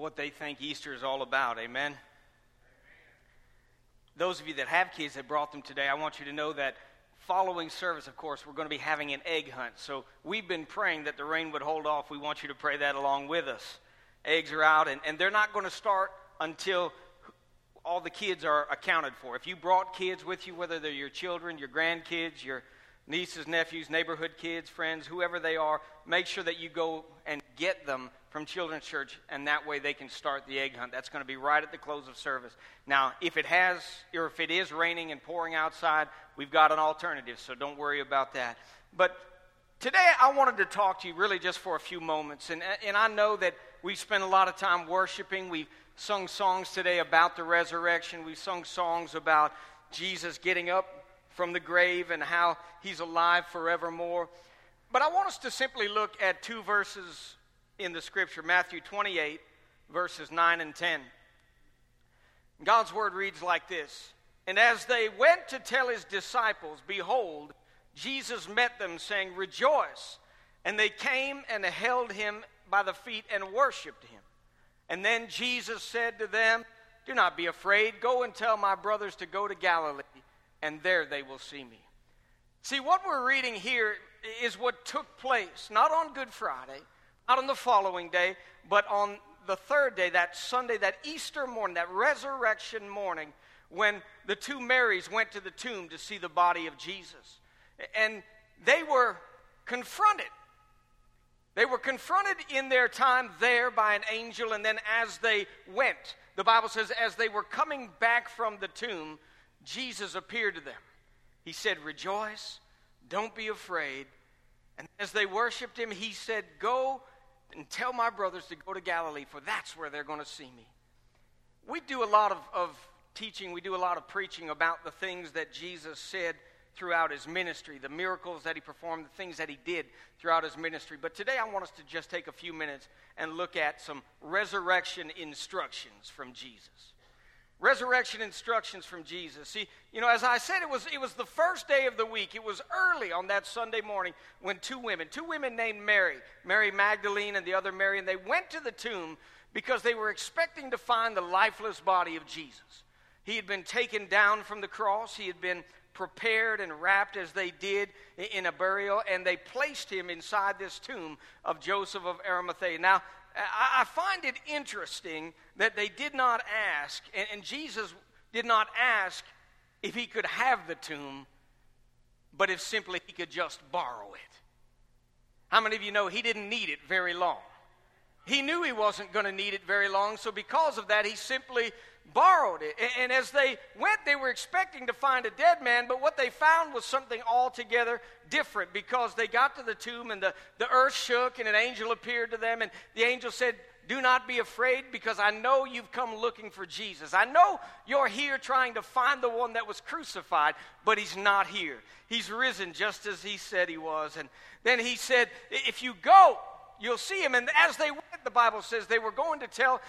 what they think Easter is all about. Amen? Those of you that have kids that brought them today, I want you to know that following service, of course, we're going to be having an egg hunt. So we've been praying that the rain would hold off. We want you to pray that along with us. Eggs are out, and, and they're not going to start until all the kids are accounted for. If you brought kids with you, whether they're your children, your grandkids, your nieces, nephews, neighborhood kids, friends, whoever they are, make sure that you go and get them from Children's Church, and that way they can start the egg hunt. That's going to be right at the close of service. Now, if it has, or if it is raining and pouring outside, we've got an alternative, so don't worry about that. But today I wanted to talk to you really just for a few moments, and, and I know that we've spent a lot of time worshiping. We've sung songs today about the resurrection. We've sung songs about Jesus getting up from the grave and how he's alive forevermore. But I want us to simply look at two verses in the scripture Matthew 28, verses 9 and 10. God's word reads like this And as they went to tell his disciples, behold, Jesus met them, saying, Rejoice. And they came and held him by the feet and worshiped him. And then Jesus said to them, Do not be afraid. Go and tell my brothers to go to Galilee, and there they will see me. See, what we're reading here is what took place, not on Good Friday, not on the following day, but on the third day, that Sunday, that Easter morning, that resurrection morning, when the two Marys went to the tomb to see the body of Jesus. And they were confronted. They were confronted in their time there by an angel, and then as they went, the Bible says, as they were coming back from the tomb, Jesus appeared to them. He said, Rejoice, don't be afraid. And as they worshiped him, he said, Go and tell my brothers to go to Galilee, for that's where they're going to see me. We do a lot of, of teaching, we do a lot of preaching about the things that Jesus said throughout his ministry, the miracles that he performed, the things that he did throughout his ministry. But today I want us to just take a few minutes and look at some resurrection instructions from Jesus resurrection instructions from Jesus. See, you know, as I said, it was, it was the first day of the week. It was early on that Sunday morning when two women, two women named Mary, Mary Magdalene and the other Mary, and they went to the tomb because they were expecting to find the lifeless body of Jesus. He had been taken down from the cross, he had been prepared and wrapped as they did in a burial, and they placed him inside this tomb of Joseph of Arimathea. Now, I find it interesting that they did not ask, and, Jesus did not ask if he could have the tomb, but if simply he could just borrow it. How many of you know he didn't need it very long? He knew he wasn't going to need it very long, so because of that, he simply borrowed it. And as they went, they were expecting to find a dead man, but what they found was something altogether different because they got to the tomb and the, the earth shook and an angel appeared to them. And the angel said, Do not be afraid because I know you've come looking for Jesus. I know you're here trying to find the one that was crucified, but he's not here. He's risen just as he said he was. And then he said, If you go, you'll see him. And as they went, the Bible says they were going to tell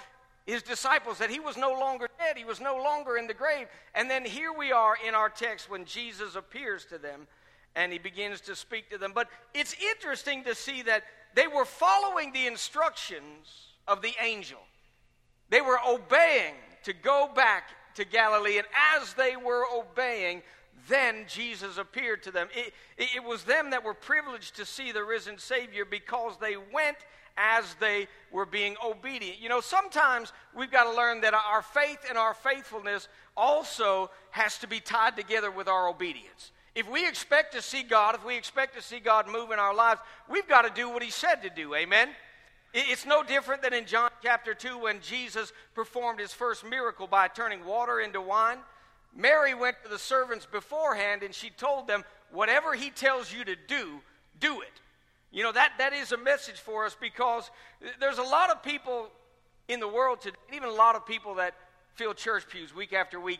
his disciples that he was no longer dead, he was no longer in the grave. And then here we are in our text when Jesus appears to them and he begins to speak to them. But it's interesting to see that they were following the instructions of the angel, they were obeying to go back to Galilee. And as they were obeying, then Jesus appeared to them. It, it, was them that were privileged to see the risen Savior because they went as they were being obedient. You know, sometimes we've got to learn that our faith and our faithfulness also has to be tied together with our obedience. If we expect to see God, if we expect to see God move in our lives, we've got to do what He said to do. Amen? It's no different than in John chapter 2 when Jesus performed his first miracle by turning water into wine. Mary went to the servants beforehand and she told them, Whatever he tells you to do, do it. You know, that, that is a message for us because there's a lot of people in the world today, even a lot of people that fill church pews week after week,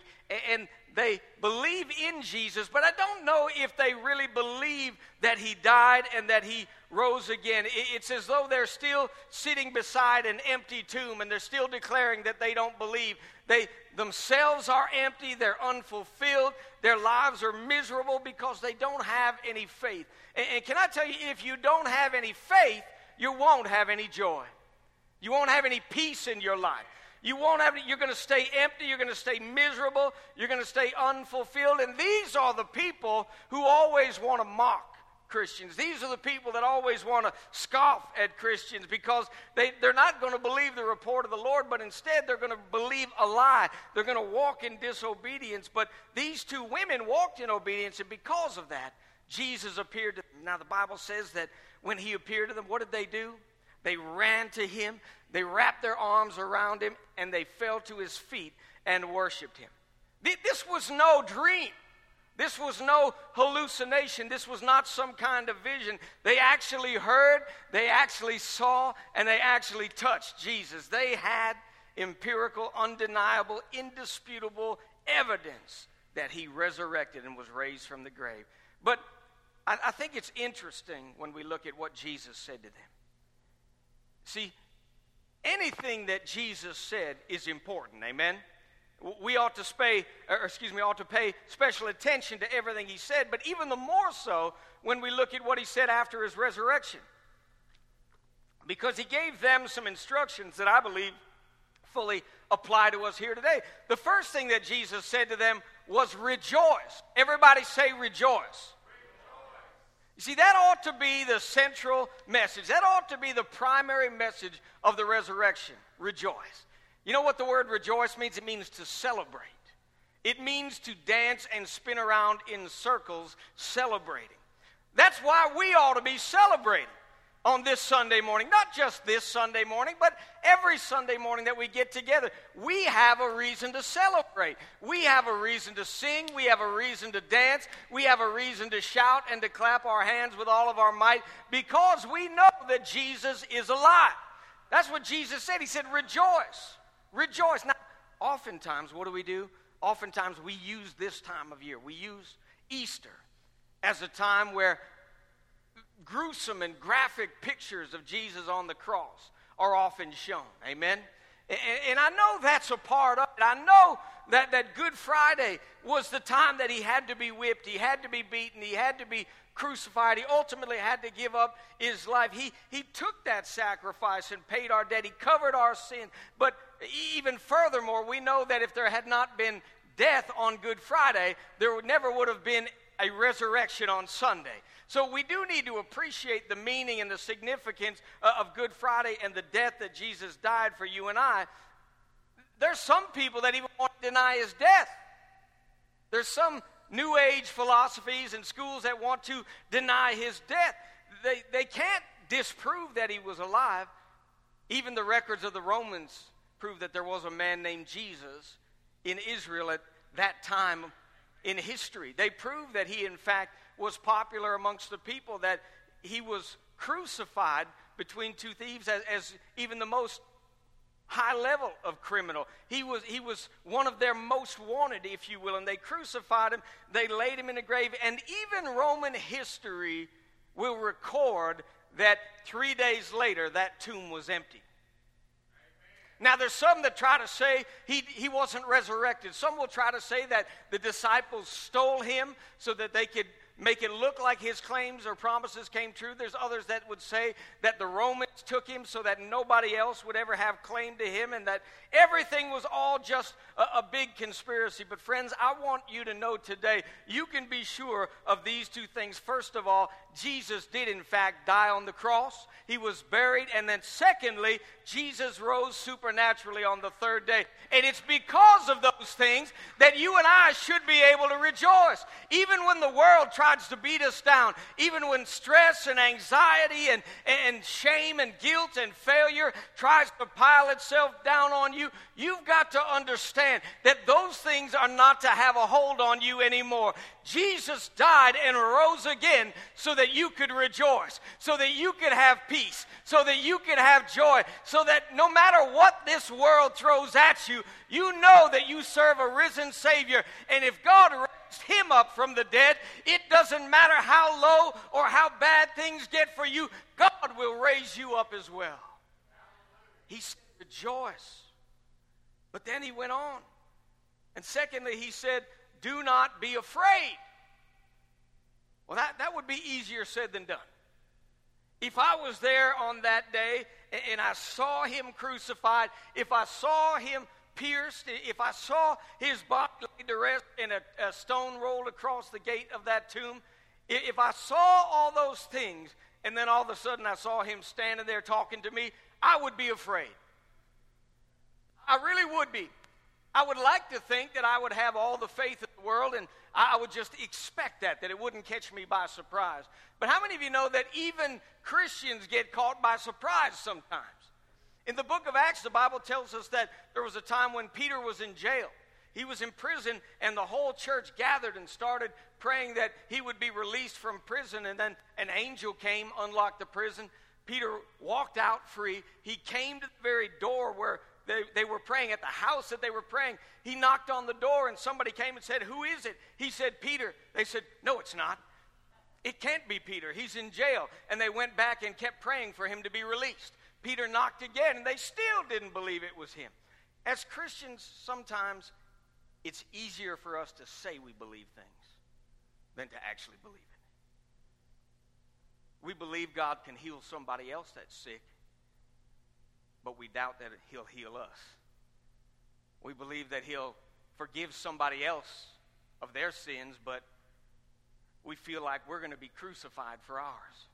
and they believe in Jesus, but I don't know if they really believe that he died and that he rose again. It's as though they're still sitting beside an empty tomb and they're still declaring that they don't believe. They themselves are empty, they're unfulfilled, their lives are miserable because they don't have any faith. And, can I tell you, if you don't have any faith, you won't have any joy. You won't have any peace in your life. You won't have, you're going to stay empty. You're going to stay miserable. You're going to stay unfulfilled. And these are the people who always want to mock Christians. These are the people that always want to scoff at Christians because they, they're not going to believe the report of the Lord, but instead they're going to believe a lie. They're going to walk in disobedience. But these two women walked in obedience, and because of that, Jesus appeared to them. Now, the Bible says that when he appeared to them, what did they do? They ran to him, they wrapped their arms around him, and they fell to his feet and worshiped him. This was no dream. This was no hallucination. This was not some kind of vision. They actually heard, they actually saw, and they actually touched Jesus. They had empirical, undeniable, indisputable evidence that he resurrected and was raised from the grave. But I, I think it's interesting when we look at what Jesus said to them. See, anything that Jesus said is important. Amen. We ought to pay, or er, er, excuse me, ought to pay special attention to everything he said, but even the more so when we look at what he said after his resurrection. Because he gave them some instructions that I believe fully apply to us here today. The first thing that Jesus said to them was rejoice. Everybody say rejoice. You see, that ought to be the central message. That ought to be the primary message of the resurrection. Rejoice. You know what the word rejoice means? It means to celebrate. It means to dance and spin around in circles celebrating. That's why we ought to be celebrating on this Sunday morning. Not just this Sunday morning, but every Sunday morning that we get together. We have a reason to celebrate. We have a reason to sing. We have a reason to dance. We have a reason to shout and to clap our hands with all of our might because we know that Jesus is alive. That's what Jesus said. He said, Rejoice. Rejoice. Now, oftentimes, what do we do? Oftentimes, we use this time of year. We use Easter as a time where gruesome and graphic pictures of Jesus on the cross are often shown. Amen? And, and, I know that's a part of it. I know that, that Good Friday was the time that he had to be whipped, he had to be beaten, he had to be crucified, he ultimately had to give up his life. He, he took that sacrifice and paid our debt, he covered our sin. But even furthermore, we know that if there had not been death on Good Friday, there would, never would have been a resurrection on Sunday. So we do need to appreciate the meaning and the significance uh, of Good Friday and the death that Jesus died for you and I. There's some people that even want to deny his death. There's some New Age philosophies and schools that want to deny his death. They, they can't disprove that he was alive. Even the records of the Romans prove that there was a man named Jesus in Israel at that time in history. They prove that he, in fact, was popular amongst the people, that he was crucified between two thieves as, as even the most high level of criminal. He was, he was one of their most wanted, if you will, and they crucified him. They laid him in a grave, and even Roman history will record that three days later that tomb was empty. Now, there's some that try to say he, he wasn't resurrected. Some will try to say that the disciples stole him so that they could make it look like his claims or promises came true. There's others that would say that the Romans took him so that nobody else would ever have claim to him and that everything was all just a, a, big conspiracy. But, friends, I want you to know today you can be sure of these two things. First of all, Jesus did, in fact, die on the cross, he was buried, and then, secondly, Jesus rose supernaturally on the third day. And it's because of those things that you and I should be able to rejoice. Even when the world tries to beat us down, even when stress and anxiety and, and shame and guilt and failure tries to pile itself down on you, you've got to understand that those things are not to have a hold on you anymore. Jesus died and rose again so that you could rejoice, so that you could have peace, so that you could have joy, so that no matter what this world throws at you, you know that you serve a risen Savior. And if God him up from the dead, it doesn't matter how low or how bad things get for you, God will raise you up as well. He said, Rejoice. But then he went on. And secondly, he said, Do not be afraid. Well, that, that would be easier said than done. If I was there on that day and I saw him crucified, if I saw him pierced, if I saw his body laid to rest and a, a stone rolled across the gate of that tomb, if I saw all those things and then all of a sudden I saw him standing there talking to me, I would be afraid. I really would be. I would like to think that I would have all the faith in the world and I would just expect that, that it wouldn't catch me by surprise. But how many of you know that even Christians get caught by surprise sometimes? In the book of Acts, the Bible tells us that there was a time when Peter was in jail. He was in prison, and the whole church gathered and started praying that he would be released from prison. And then an angel came, unlocked the prison. Peter walked out free. He came to the very door where they, they were praying, at the house that they were praying. He knocked on the door, and somebody came and said, Who is it? He said, Peter. They said, No, it's not. It can't be Peter. He's in jail. And they went back and kept praying for him to be released. Peter knocked again, and they still didn't believe it was him. As Christians, sometimes it's easier for us to say we believe things than to actually believe it. We believe God can heal somebody else that's sick, but we doubt that He'll heal us. We believe that He'll forgive somebody else of their sins, but we feel like we're going to be crucified for ours.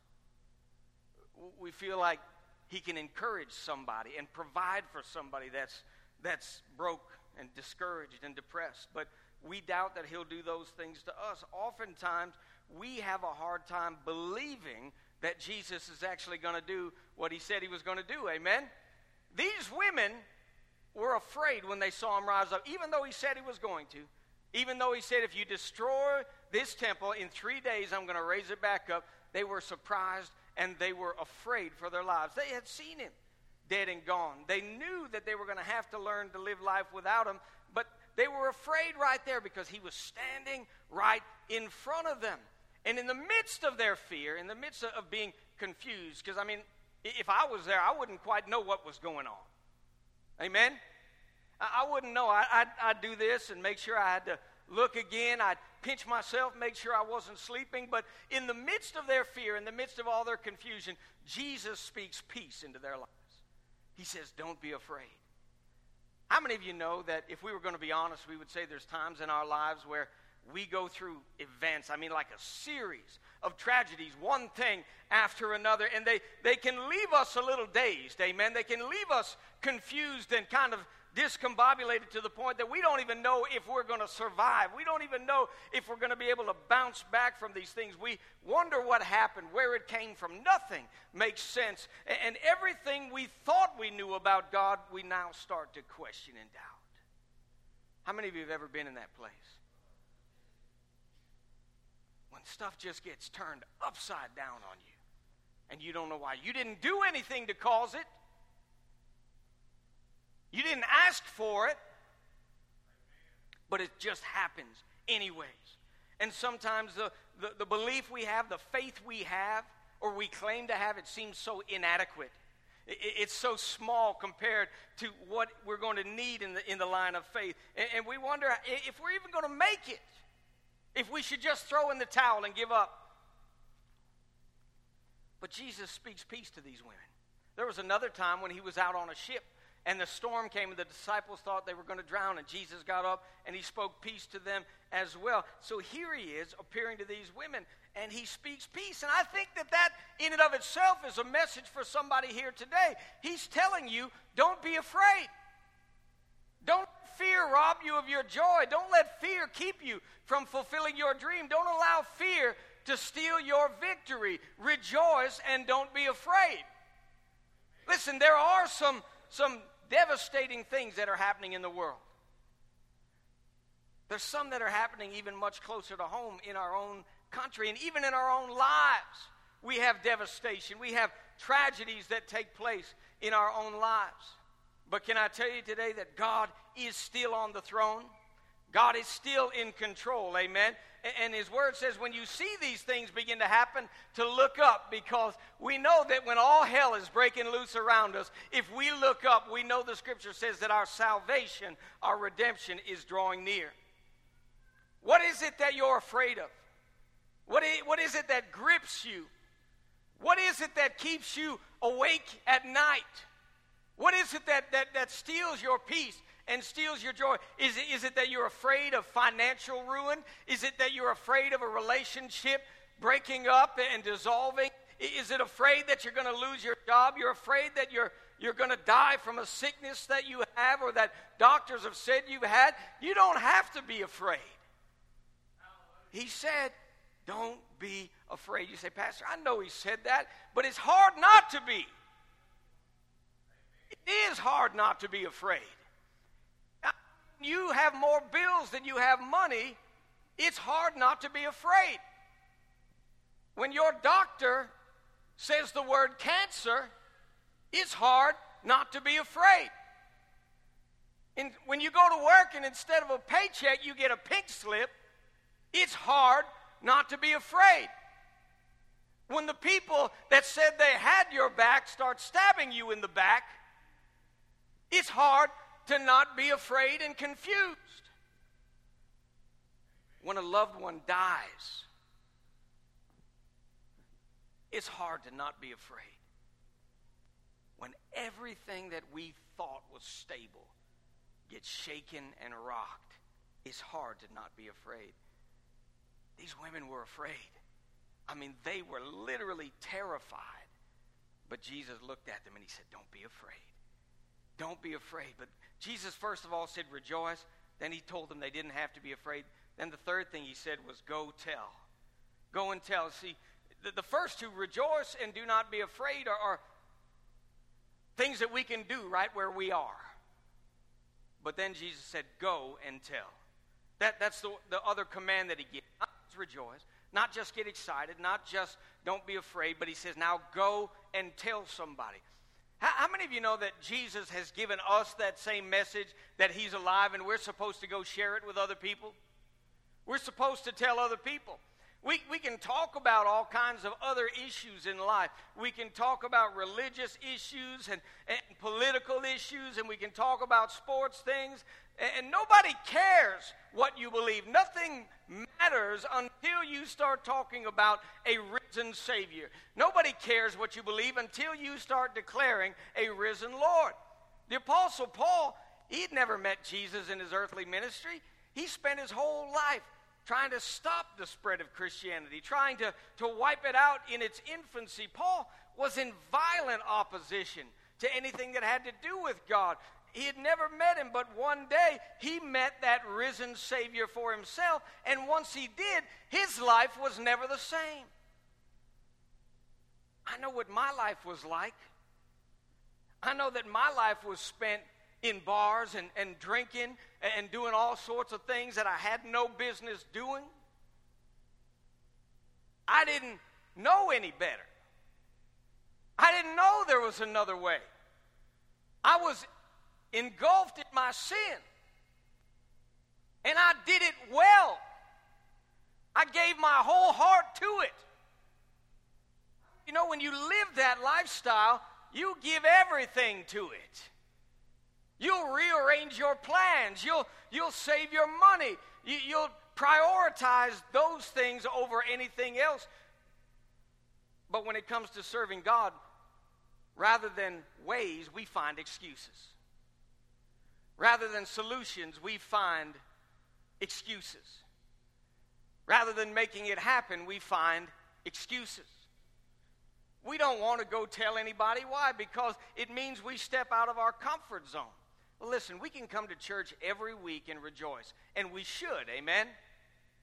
We feel like He can encourage somebody and provide for somebody that's, that's broke and discouraged and depressed. But we doubt that He'll do those things to us. Oftentimes, we have a hard time believing that Jesus is actually going to do what He said He was going to do. Amen? These women were afraid when they saw him rise up, even though he said he was going to. Even though he said, if you destroy this temple in three days, I'm going to raise it back up. They were surprised and they were afraid for their lives. They had seen him dead and gone. They knew that they were going to have to learn to live life without him, but they were afraid right there because he was standing right in front of them. And in the midst of their fear, in the midst of being confused, because I mean, if I was there, I wouldn't quite know what was going on. Amen? I wouldn't know. I'd, I'd, do this and make sure I had to look again. I'd pinch myself, make sure I wasn't sleeping. But in the midst of their fear, in the midst of all their confusion, Jesus speaks peace into their lives. He says, Don't be afraid. How many of you know that if we were going to be honest, we would say there's times in our lives where we go through events, I mean, like a series of tragedies, one thing after another, and they, they can leave us a little dazed, amen? They can leave us confused and kind of discombobulated to the point that we don't even know if we're going to survive. We don't even know if we're going to be able to bounce back from these things. We wonder what happened, where it came from. Nothing makes sense. And everything we thought we knew about God, we now start to question and doubt. How many of you have ever been in that place? when stuff just gets turned upside down on you and you don't know why. You didn't do anything to cause it, you didn't ask for it, but it just happens anyways. And sometimes the, the, the belief we have, the faith we have, or we claim to have, it seems so inadequate. It's so small compared to what we're going to need in the, in the line of faith. And, we wonder if we're even going to make it if we should just throw in the towel and give up. But Jesus speaks peace to these women. There was another time when he was out on a ship and the storm came and the disciples thought they were going to drown and Jesus got up and he spoke peace to them as well. So here he is appearing to these women and he speaks peace. And I think that that in and of itself is a message for somebody here today. He's telling you, don't be afraid. Don't fear rob you of your joy. Don't let fear keep you from fulfilling your dream. Don't allow fear to steal your victory. Rejoice and don't be afraid. Listen, there are some, some devastating things that are happening in the world. There's some that are happening even much closer to home in our own country and even in our own lives. We have devastation. We have tragedies that take place in our own lives. But can I tell you today that God is still on the throne? God is still in control, amen? And His Word says when you see these things begin to happen, to look up because we know that when all hell is breaking loose around us, if we look up, we know the Scripture says that our salvation, our redemption is drawing near. What is it that you're afraid of? What is, what is it that grips you? What is it that keeps you awake at night? What is it that, that, that steals your peace and steals your joy? Is it, is it that you're afraid of financial ruin? Is it that you're afraid of a relationship breaking up and dissolving? Is it afraid that you're going to lose your job? You're afraid that you're, you're going to die from a sickness that you have or that doctors have said you've had? You don't have to be afraid. He said, Don't be afraid. You say, Pastor, I know he said that, but it's hard not to be. It is hard not to be afraid. You have more bills than you have money. It's hard not to be afraid. When your doctor says the word cancer, it's hard not to be afraid. And when you go to work and instead of a paycheck you get a pink slip, it's hard not to be afraid. When the people that said they had your back start stabbing you in the back, it's hard to not be afraid and confused. When a loved one dies, it's hard to not be afraid. When everything that we thought was stable gets shaken and rocked, it's hard to not be afraid. These women were afraid. I mean, they were literally terrified. But Jesus looked at them and he said, Don't be afraid. Don't be afraid. But Jesus, first of all, said, Rejoice. Then he told them they didn't have to be afraid. Then the third thing he said was, Go tell. Go and tell. See, the, the first two, rejoice and do not be afraid, are, are things that we can do right where we are. But then Jesus said, Go and tell. That, that's the, the other command that he gave. Not just rejoice, not just get excited, not just don't be afraid, but he says, Now go and tell somebody. How, how, many of you know that Jesus has given us that same message that He's alive and we're supposed to go share it with other people? We're supposed to tell other people. We, we can talk about all kinds of other issues in life. We can talk about religious issues and, and political issues, and we can talk about sports things. And, and nobody cares what you believe. Nothing matters until you start talking about a risen Savior. Nobody cares what you believe until you start declaring a risen Lord. The Apostle Paul, he'd never met Jesus in his earthly ministry. He spent his whole life trying to stop the spread of Christianity, trying to, to wipe it out in its infancy. Paul was in violent opposition to anything that had to do with God. He had never met him, but one day he met that risen Savior for himself, and once he did, his life was never the same. I know what my life was like. I know that my life was spent in bars and, and drinking and doing all sorts of things that I had no business doing. I didn't know any better. I didn't know there was another way. I was engulfed in my sin. And I did it well. I gave my whole heart to it. You know, when you live that lifestyle, you give everything to it. You'll rearrange your plans. You'll, you'll save your money. You, you'll prioritize those things over anything else. But when it comes to serving God, rather than ways, we find excuses. Rather than solutions, we find excuses. Rather than making it happen, we find excuses. We don't want to go tell anybody. Why? Because it means we step out of our comfort zone. Well, listen, we can come to church every week and rejoice, and we should, amen?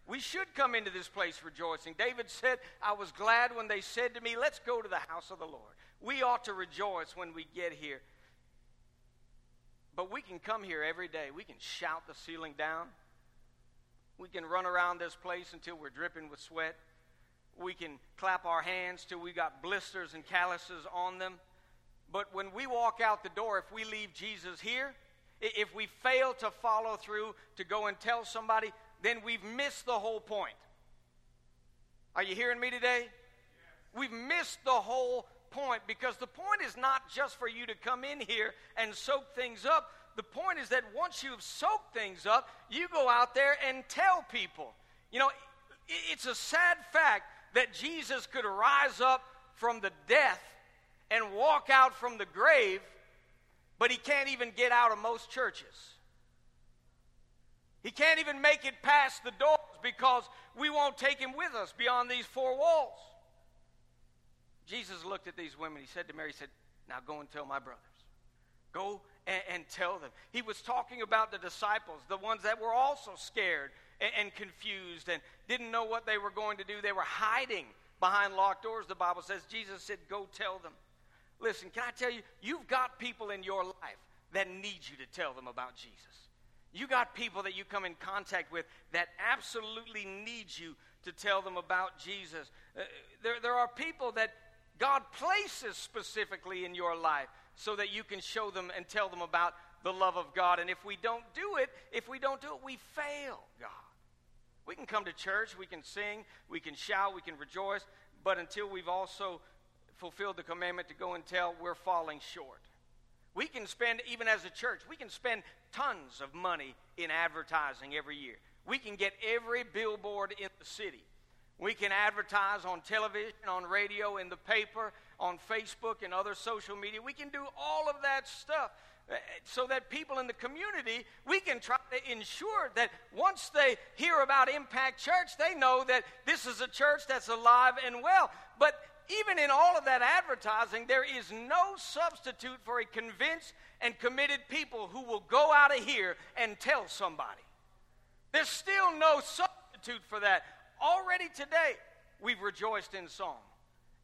We should come into this place rejoicing. David said, I was glad when they said to me, Let's go to the house of the Lord. We ought to rejoice when we get here. But we can come here every day. We can shout the ceiling down. We can run around this place until we're dripping with sweat. We can clap our hands till we got blisters and calluses on them. But when we walk out the door, if we leave Jesus here, if we fail to follow through to go and tell somebody, then we've missed the whole point. Are you hearing me today? We've missed the whole point because the point is not just for you to come in here and soak things up. The point is that once you've soaked things up, you go out there and tell people. You know, it's a sad fact that Jesus could rise up from the death and walk out from the grave, but he can't even get out of most churches. He can't even make it past the doors because we won't take him with us beyond these four walls. Jesus looked at these women. He said to Mary, He said, Now go and tell my brothers. Go and, and tell them. He was talking about the disciples, the ones that were also scared and, confused and didn't know what they were going to do. They were hiding behind locked doors, the Bible says. Jesus said, Go tell them. Listen, can I tell you, you've got people in your life that need you to tell them about Jesus. You got people that you come in contact with that absolutely need you to tell them about Jesus. Uh, there, there are people that God places specifically in your life so that you can show them and tell them about the love of God. And if we don't do it, if we don't do it, we fail God. We can come to church, we can sing, we can shout, we can rejoice, but until we've also fulfilled the commandment to go and tell, we're falling short. We can spend, even as a church, we can spend tons of money in advertising every year. We can get every billboard in the city. We can advertise on television, on radio, in the paper, on Facebook, and other social media. We can do all of that stuff Uh, so that people in the community, we can try to ensure that once they hear about Impact Church, they know that this is a church that's alive and well. But even in all of that advertising, there is no substitute for a convinced and committed people who will go out of here and tell somebody. There's still no substitute for that. Already today, we've rejoiced in song.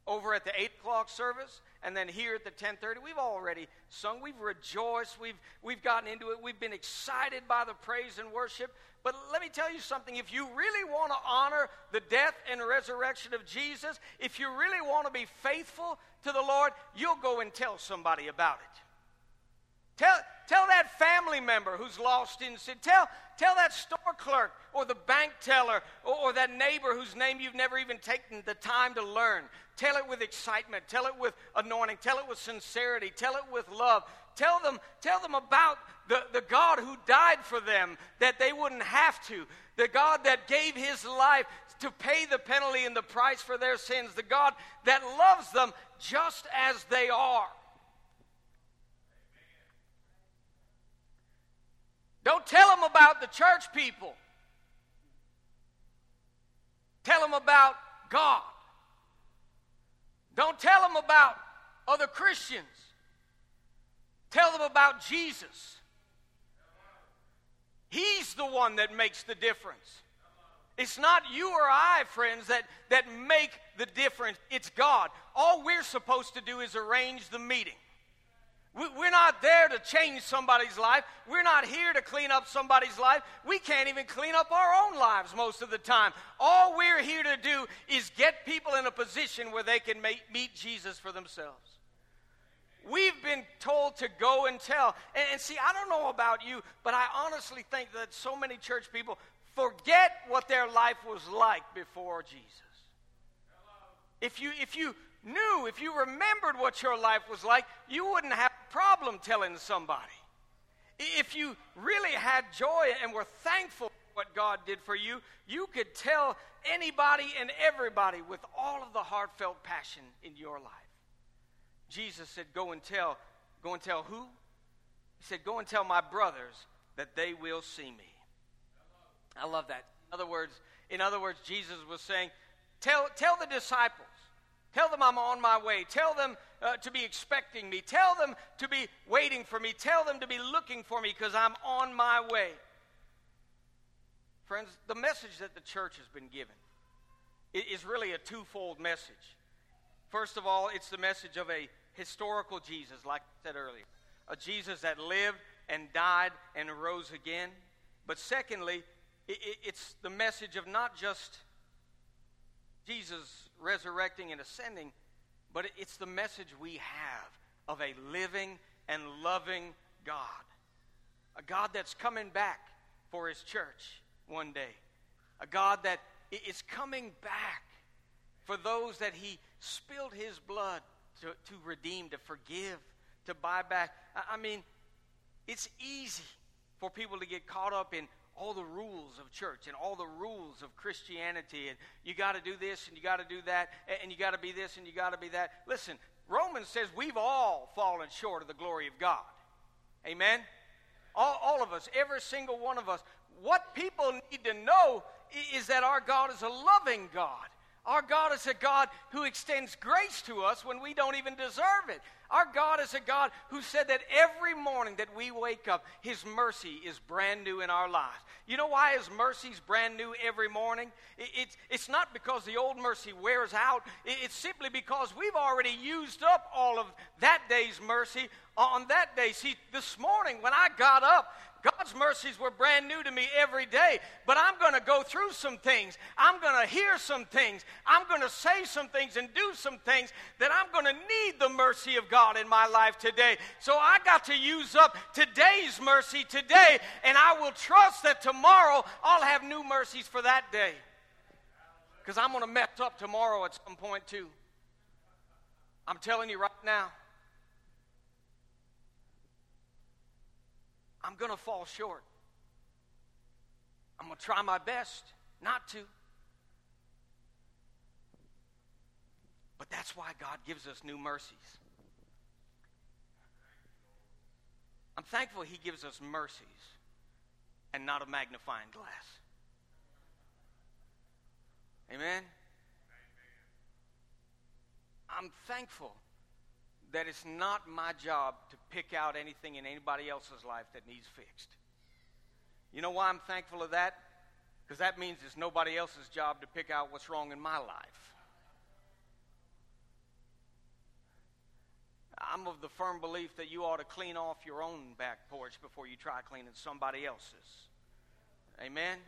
Over at the 8 o'clock service, and then here at the 10:30, we've already sung. We've rejoiced. We've we've gotten into it. We've been excited by the praise and worship. But let me tell you something. If you really want to honor the death and resurrection of Jesus, if you really want to be faithful to the Lord, you'll go and tell somebody about it. Tell, tell that family member who's lost in sin. Tell, tell that store clerk or the bank teller or, or, that neighbor whose name you've never even taken the time to learn. Tell it with excitement. Tell it with anointing. Tell it with sincerity. Tell it with love. Tell them, tell them about the, the God who died for them that they wouldn't have to. The God that gave his life to pay the penalty and the price for their sins. The God that loves them just as they are. Don't tell them about the church people. Tell them about God. Don't tell them about other Christians. Tell them about Jesus. He's the one that makes the difference. It's not you or I, friends, that, that make the difference. It's God. All we're supposed to do is arrange the meeting. We're not there to change somebody's life. We're not here to clean up somebody's life. We can't even clean up our own lives most of the time. All we're here to do is get people in a position where they can make, meet Jesus for themselves. We've been told to go and tell. And, and see, I don't know about you, but I honestly think that so many church people forget what their life was like before Jesus. If you, if you knew, if you remembered what your life was like, you wouldn't have a problem telling somebody. If you really had joy and were thankful for what God did for you, you could tell anybody and everybody with all of the heartfelt passion in your life. Jesus said, Go and tell. Go and tell who? He said, Go and tell my brothers that they will see me. I love that. In other words, in other words, Jesus was saying, Tell, tell the disciples Tell them I'm on my way. Tell them uh, to be expecting me. Tell them to be waiting for me. Tell them to be looking for me because I'm on my way. Friends, the message that the church has been given is really a twofold message. First of all, it's the message of a historical Jesus, like I said earlier, a Jesus that lived and died and rose again. But secondly, it's the message of not just Jesus resurrecting and ascending, but it's the message we have of a living and loving God. A God that's coming back for his church one day. A God that is coming back for those that he spilled his blood to, to redeem, to forgive, to buy back. I mean, it's easy for people to get caught up in all the rules of church and all the rules of Christianity, and you got to do this and you got to do that, and you got to be this and you got to be that. Listen, Romans says we've all fallen short of the glory of God. Amen? All, all of us, every single one of us. What people need to know is that our God is a loving God. Our God is a God who extends grace to us when we don't even deserve it. Our God is a God who said that every morning that we wake up, His mercy is brand new in our lives. You know why His mercy is brand new every morning? It's, it's not because the old mercy wears out, it's simply because we've already used up all of that day's mercy on that day. See, this morning when I got up, God's mercies were brand new to me every day, but I'm going to go through some things. I'm going to hear some things. I'm going to say some things and do some things that I'm going to need the mercy of God in my life today. So I got to use up today's mercy today, and I will trust that tomorrow I'll have new mercies for that day. Because I'm going to mess up tomorrow at some point, too. I'm telling you right now. I'm going to fall short. I'm going to try my best not to. But that's why God gives us new mercies. I'm thankful He gives us mercies and not a magnifying glass. Amen? I'm thankful that it's not my job to pick out anything in anybody else's life that needs fixed. You know why I'm thankful of that? Because that means it's nobody else's job to pick out what's wrong in my life. I'm of the firm belief that you ought to clean off your own back porch before you try cleaning somebody else's. Amen?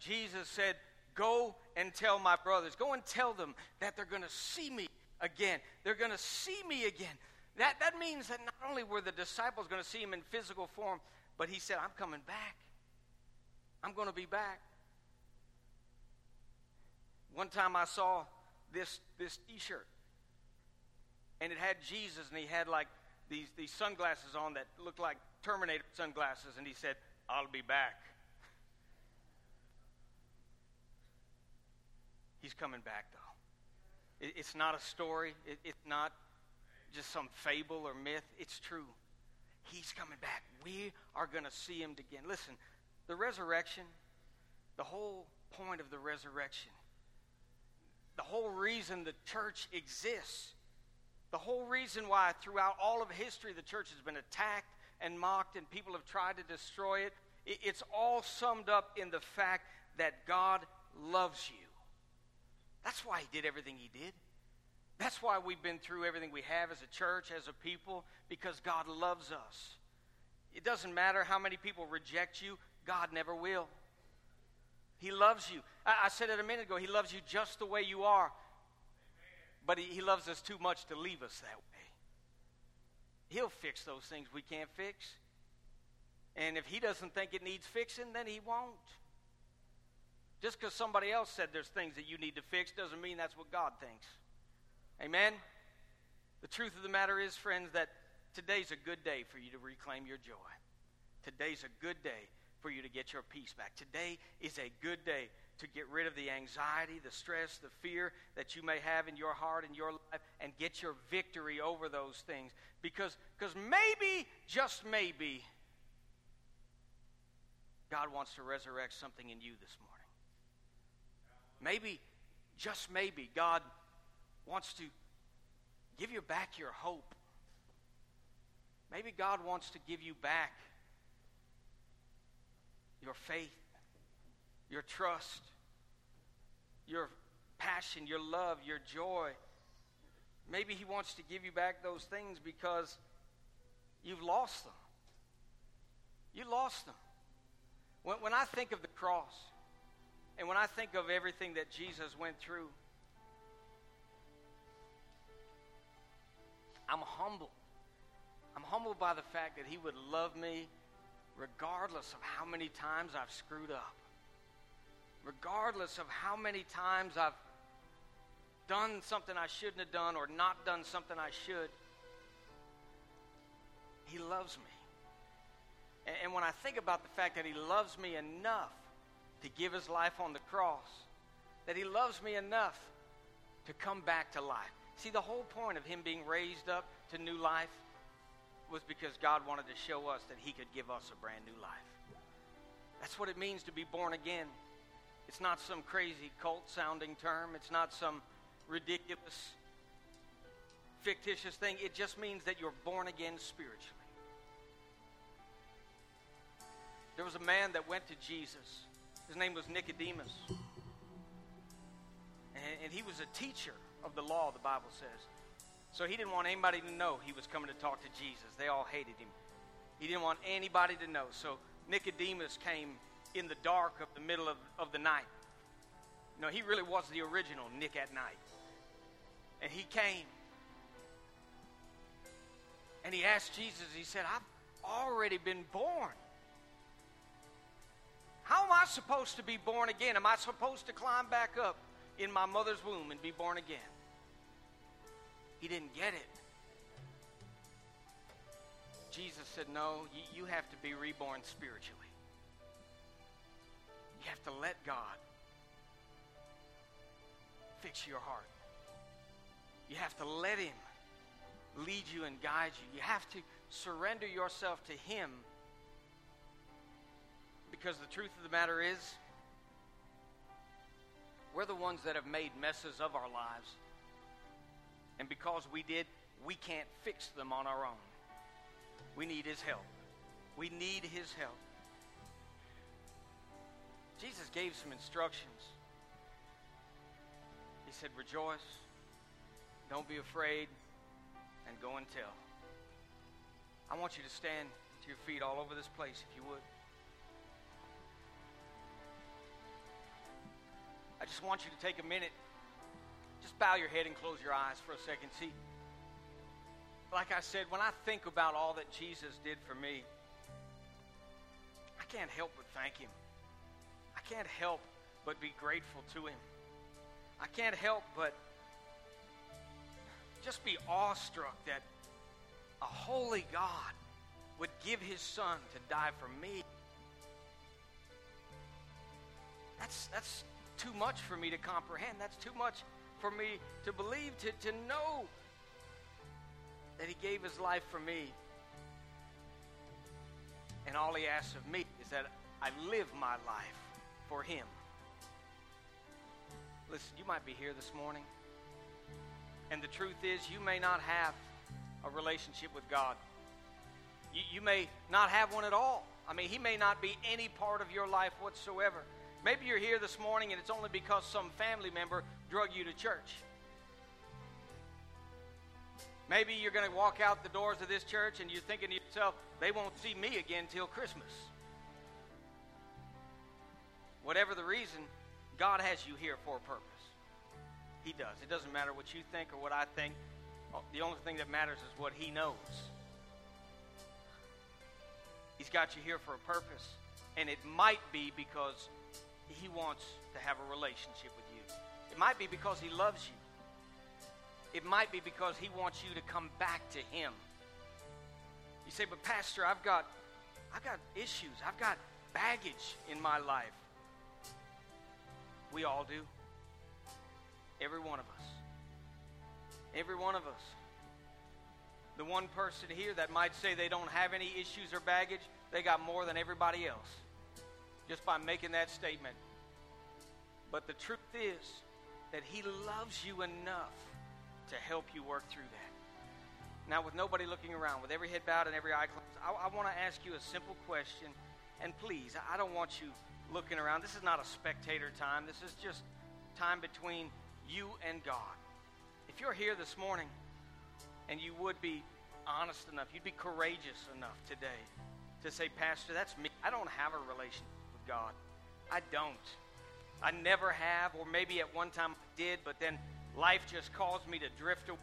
Jesus said, Go and tell my brothers, go and tell them that they're going to see me again. They're going to see me again. That, that means that not only were the disciples going to see him in physical form, but he said, I'm coming back. I'm going to be back. One time I saw this, this t shirt, and it had Jesus, and he had like these, these sunglasses on that looked like Terminator sunglasses, and he said, I'll be back. He's coming back, though. It's not a story, it's not just some fable or myth. It's true. He's coming back. We are going to see him again. Listen, the resurrection, the whole point of the resurrection, the whole reason the church exists, the whole reason why throughout all of history the church has been attacked and mocked and people have tried to destroy it, it's all summed up in the fact that God loves you. That's why he did everything he did. That's why we've been through everything we have as a church, as a people, because God loves us. It doesn't matter how many people reject you, God never will. He loves you. I, I said it a minute ago, He loves you just the way you are. But he, he loves us too much to leave us that way. He'll fix those things we can't fix. And if He doesn't think it needs fixing, then He won't. Just because somebody else said there's things that you need to fix doesn't mean that's what God thinks. Amen? The truth of the matter is, friends, that today's a good day for you to reclaim your joy. Today's a good day for you to get your peace back. Today is a good day to get rid of the anxiety, the stress, the fear that you may have in your heart and your life and get your victory over those things. Because because maybe, just maybe, God wants to resurrect something in you this morning. Maybe, just maybe, God wants to give you back your hope. Maybe God wants to give you back your faith, your trust, your passion, your love, your joy. Maybe He wants to give you back those things because you've lost them. You lost them. When, when I think of the cross, and when I think of everything that Jesus went through, I'm humbled. I'm humbled by the fact that He would love me regardless of how many times I've screwed up, regardless of how many times I've done something I shouldn't have done or not done something I should. He loves me. And, and when I think about the fact that He loves me enough to give His life on the cross, that He loves me enough to come back to life. See, the whole point of Him being raised up to new life was because God wanted to show us that He could give us a brand new life. That's what it means to be born again. It's not some crazy cult sounding term, it's not some ridiculous, fictitious thing. It just means that you're born again spiritually. There was a man that went to Jesus. His name was Nicodemus. And, and he was a teacher of the law, the Bible says. So he didn't want anybody to know he was coming to talk to Jesus. They all hated him. He didn't want anybody to know. So Nicodemus came in the dark of the middle of, of the night. No, he really was the original Nick at night. And he came. And he asked Jesus, he said, I've already been born. How am I supposed to be born again? Am I supposed to climb back up in my mother's womb and be born again? He didn't get it. Jesus said, No, you, have to be reborn spiritually. You have to let God fix your heart. You have to let Him lead you and guide you. You have to surrender yourself to Him because the truth of the matter is, we're the ones that have made messes of our lives. And because we did, we can't fix them on our own. We need His help. We need His help. Jesus gave some instructions. He said, Rejoice, don't be afraid, and go and tell. I want you to stand to your feet all over this place, if you would. I just want you to take a minute. Just bow your head and close your eyes for a second. See, like I said, when I think about all that Jesus did for me, I can't help but thank him. I can't help but be grateful to him. I can't help but just be awestruck that a holy God would give his son to die for me. That's, that's too much for me to comprehend. That's too much for me to believe, to, to know that He gave His life for me. And all He asks of me is that I live my life for Him. Listen, you might be here this morning, and the truth is, you may not have a relationship with God. You, you may not have one at all. I mean, He may not be any part of your life whatsoever. Maybe you're here this morning and it's only because some family member drug you to church. Maybe you're going to walk out the doors of this church and you're thinking to yourself, they won't see me again till Christmas. Whatever the reason, God has you here for a purpose. He does. It doesn't matter what you think or what I think. Oh, the only thing that matters is what He knows. He's got you here for a purpose. And it might be because he wants to have a relationship with you. It might be because He loves you. It might be because He wants you to come back to Him. You say, but Pastor, I've got, I've got issues. I've got baggage in my life. We all do. Every one of us. Every one of us. The one person here that might say they don't have any issues or baggage, they got more than everybody else just by making that statement. But the truth is that He loves you enough to help you work through that. Now, with nobody looking around, with every head bowed and every eye closed, I, I want to ask you a simple question. And please, I don't want you looking around. This is not a spectator time. This is just time between you and God. If you're here this morning and you would be honest enough, you'd be courageous enough today to say, Pastor, that's me. I don't have a relationship God. I don't. I never have, or maybe at one time I did, but then life just caused me to drift away.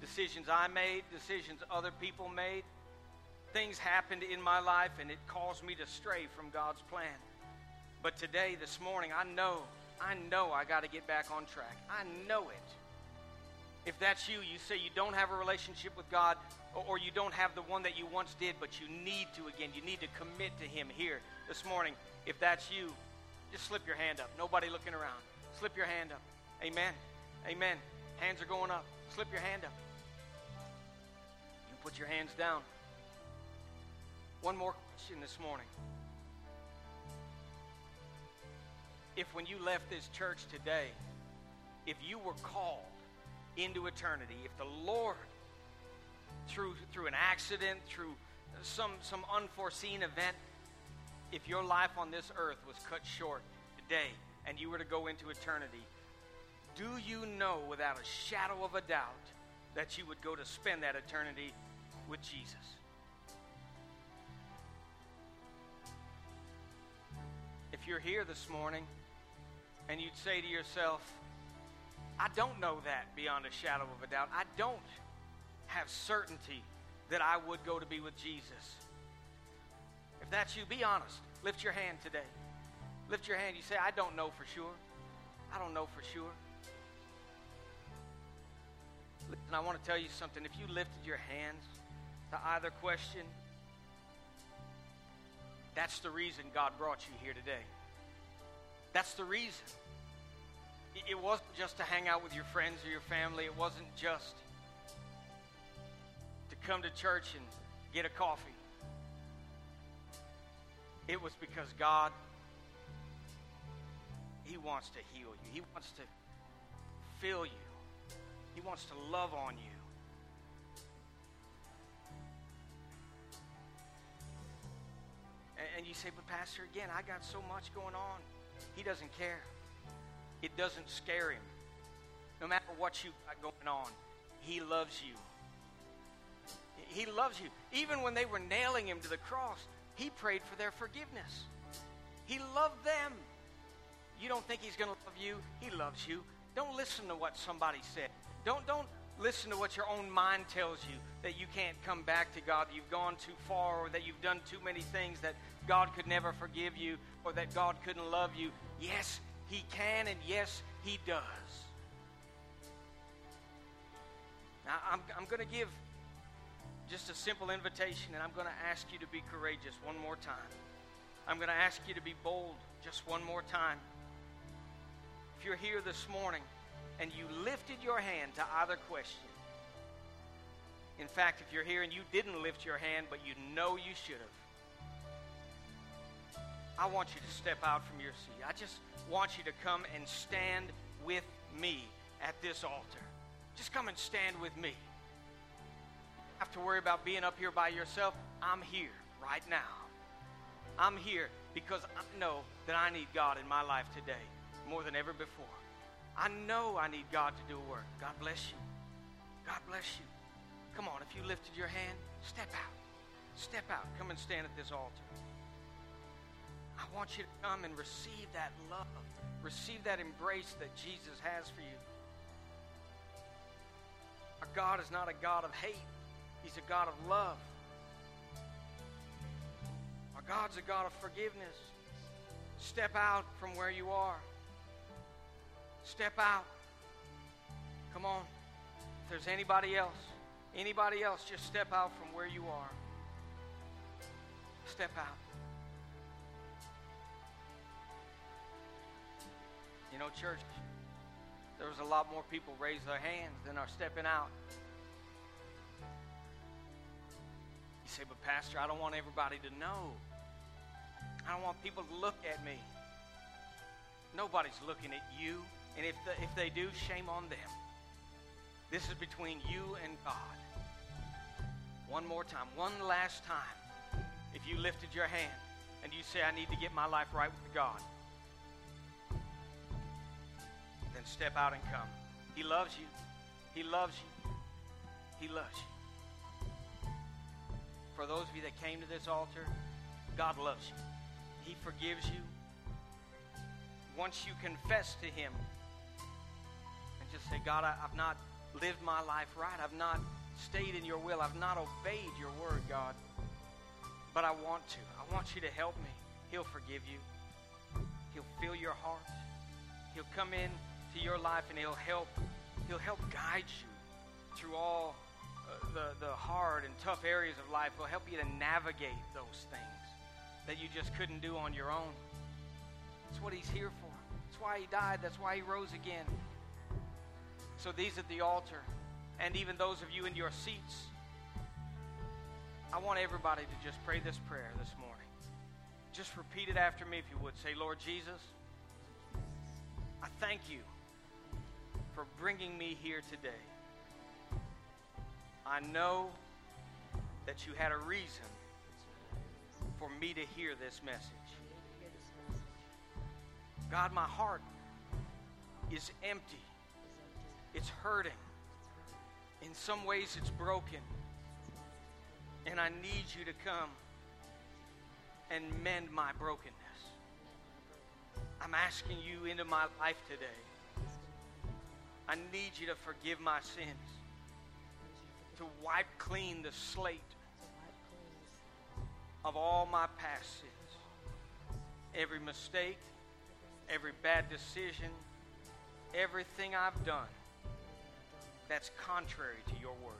Decisions I made, decisions other people made, things happened in my life, and it caused me to stray from God's plan. But today, this morning, I know, I know I got to get back on track. I know it. If that's you, you say you don't have a relationship with God or you don't have the one that you once did, but you need to again. You need to commit to Him here this morning. If that's you, just slip your hand up. Nobody looking around. Slip your hand up. Amen. Amen. Hands are going up. Slip your hand up. You put your hands down. One more question this morning. If when you left this church today, if you were called into eternity, if the Lord, through, through an accident, through some, some unforeseen event, if your life on this earth was cut short today and you were to go into eternity, do you know without a shadow of a doubt that you would go to spend that eternity with Jesus? If you're here this morning and you'd say to yourself, I don't know that beyond a shadow of a doubt. I don't have certainty that I would go to be with Jesus. That's you, be honest. Lift your hand today. Lift your hand. You say, I don't know for sure. I don't know for sure. Listen, I want to tell you something. If you lifted your hands to either question, that's the reason God brought you here today. That's the reason. It wasn't just to hang out with your friends or your family. It wasn't just to come to church and get a coffee. It was because God, He wants to heal you. He wants to fill you. He wants to love on you. And you say, but Pastor, again, I got so much going on. He doesn't care. It doesn't scare him. No matter what you've got going on, he loves you. He loves you. Even when they were nailing him to the cross, he prayed for their forgiveness. He loved them. You don't think he's going to love you? He loves you. Don't listen to what somebody said. Don't don't listen to what your own mind tells you that you can't come back to God, that you've gone too far, or that you've done too many things that God could never forgive you, or that God couldn't love you. Yes, he can, and yes, He does. Now, I'm, I'm going to give just a simple invitation, and I'm going to ask you to be courageous one more time. I'm going to ask you to be bold just one more time. If you're here this morning and you lifted your hand to either question, in fact, if you're here and you didn't lift your hand, but you know you should have, I want you to step out from your seat. I just want you to come and stand with me at this altar. Just come and stand with me. Have to worry about being up here by yourself. I'm here right now. I'm here because I know that I need God in my life today more than ever before. I know I need God to do a work. God bless you. God bless you. Come on, if you lifted your hand, step out. Step out. Come and stand at this altar. I want you to come and receive that love, receive that embrace that Jesus has for you. Our God is not a God of hate, He's a God of love. Our God's a God of forgiveness. Step out from where you are. Step out. Come on. If there's anybody else, anybody else, just step out from where you are. Step out. You know, church, there was a lot more people raise their hands than are stepping out. Say, but Pastor, I don't want everybody to know. I don't want people to look at me. Nobody's looking at you. And if, the, if they do, shame on them. This is between you and God. One more time, one last time. If you lifted your hand and you say, I need to get my life right with God, then step out and come. He loves you. He loves you. He loves you. For those of you that came to this altar, God loves you. He forgives you. Once you confess to Him and just say, God, I, have not lived my life right. I've not stayed in your will. I've not obeyed your word, God. But I want to. I want you to help me. He'll forgive you. He'll fill your heart. He'll come in to your life and he'll help he'll help guide you through all the, the hard and tough areas of life. Will help you to navigate those things that you just couldn't do on your own. That's what He's here for. That's why He died. That's why He rose again. So these at the altar, and even those of you in your seats, I want everybody to just pray this prayer this morning. Just repeat it after me if you would. Say, Lord Jesus, I thank you for bringing me here today. I know that you had a reason for me to hear this message. God, my heart is empty. It's hurting. In some ways, it's broken. And I need you to come and mend my brokenness. I'm asking you into my life today. I need you to forgive my sins, to wipe clean the slate of all my past sins. Every mistake, every bad decision, everything I've done that's contrary to your word.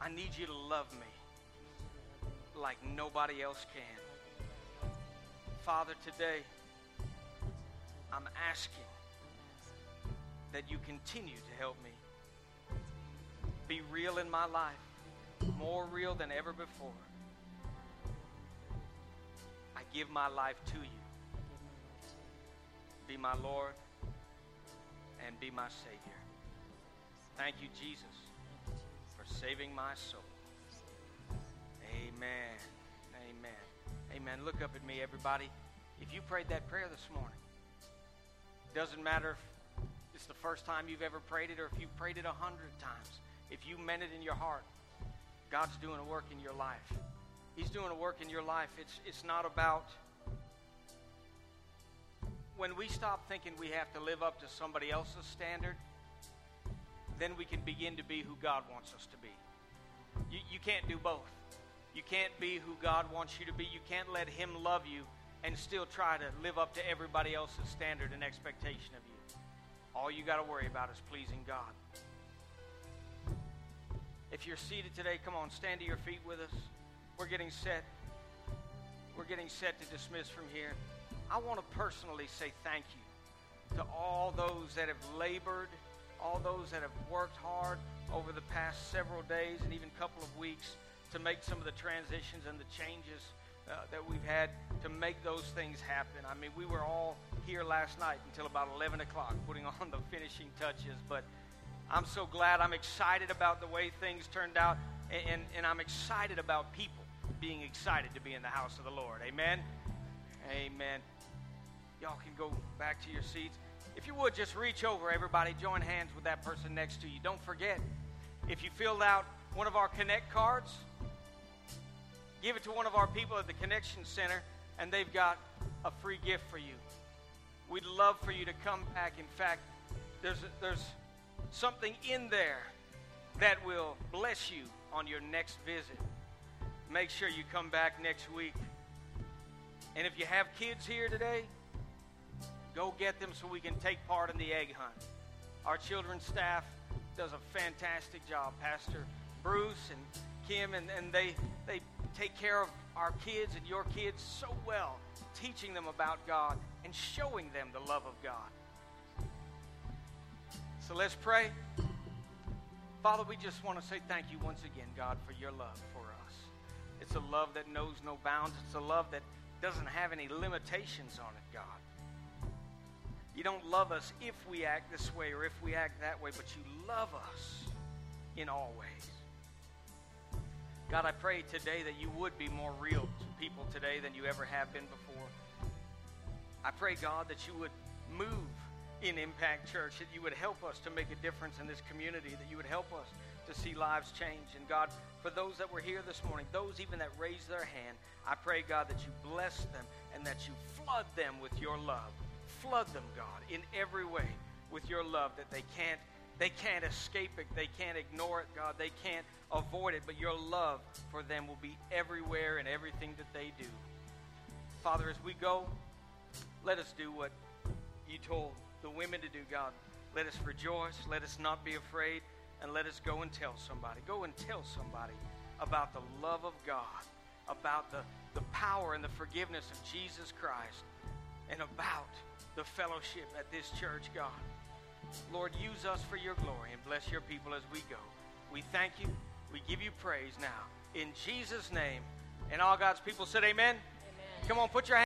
I need you to love me like nobody else can. Father, today I'm asking that you continue to help me be real in my life, more real than ever before. I give my life to you. Be my Lord and be my Savior. Thank you, Jesus for saving my soul. Amen. Amen. Amen. Look up at me, everybody. If you prayed that prayer this morning, doesn't matter if it's the first time you've ever prayed it or if you've prayed it a hundred times. If you meant it in your heart, God's doing a work in your life. He's doing a work in your life. It's, it's not about when we stop thinking we have to live up to somebody else's standard then we can begin to be who God wants us to be. You, you can't do both. You can't be who God wants you to be. You can't let Him love you and still try to live up to everybody else's standard and expectation of you. All you got to worry about is pleasing God. If you're seated today, come on, stand to your feet with us. We're getting set. We're getting set to dismiss from here. I want to personally say thank you to all those that have labored all those that have worked hard over the past several days and even couple of weeks to make some of the transitions and the changes uh, that we've had to make those things happen. I mean, we were all here last night until about 11 o'clock putting on the finishing touches, but I'm so glad. I'm excited about the way things turned out, and, and I'm excited about people being excited to be in the house of the Lord. Amen? Amen. Y'all can go back to your seats. If you would just reach over, everybody, join hands with that person next to you. Don't forget, if you filled out one of our Connect cards, give it to one of our people at the Connection Center, and they've got a free gift for you. We'd love for you to come back. In fact, there's, there's something in there that will bless you on your next visit. Make sure you come back next week. And if you have kids here today, Go get them so we can take part in the egg hunt. Our children's staff does a fantastic job. Pastor Bruce and Kim, and, and they, they take care of our kids and your kids so well, teaching them about God and showing them the love of God. So let's pray. Father, we just want to say thank you once again, God, for your love for us. It's a love that knows no bounds, it's a love that doesn't have any limitations on it, God. You don't love us if we act this way or if we act that way, but you love us in all ways. God, I pray today that you would be more real to people today than you ever have been before. I pray, God, that you would move in Impact Church, that you would help us to make a difference in this community, that you would help us to see lives change. And God, for those that were here this morning, those even that raised their hand, I pray, God, that you bless them and that you flood them with your love flood them, God, in every way with your love that they can't they can't escape it. They can't ignore it, God. They can't avoid it, but your love for them will be everywhere in everything that they do. Father, as we go, let us do what you told the women to do, God. Let us rejoice. Let us not be afraid. And let us go and tell somebody. Go and tell somebody about the love of God, about the, the power and the forgiveness of Jesus Christ, and about the fellowship at this church, God. Lord, use us for your glory and bless your people as we go. We thank you. We give you praise now. In Jesus' name. And all God's people said, Amen. Amen. Come on, put your hands.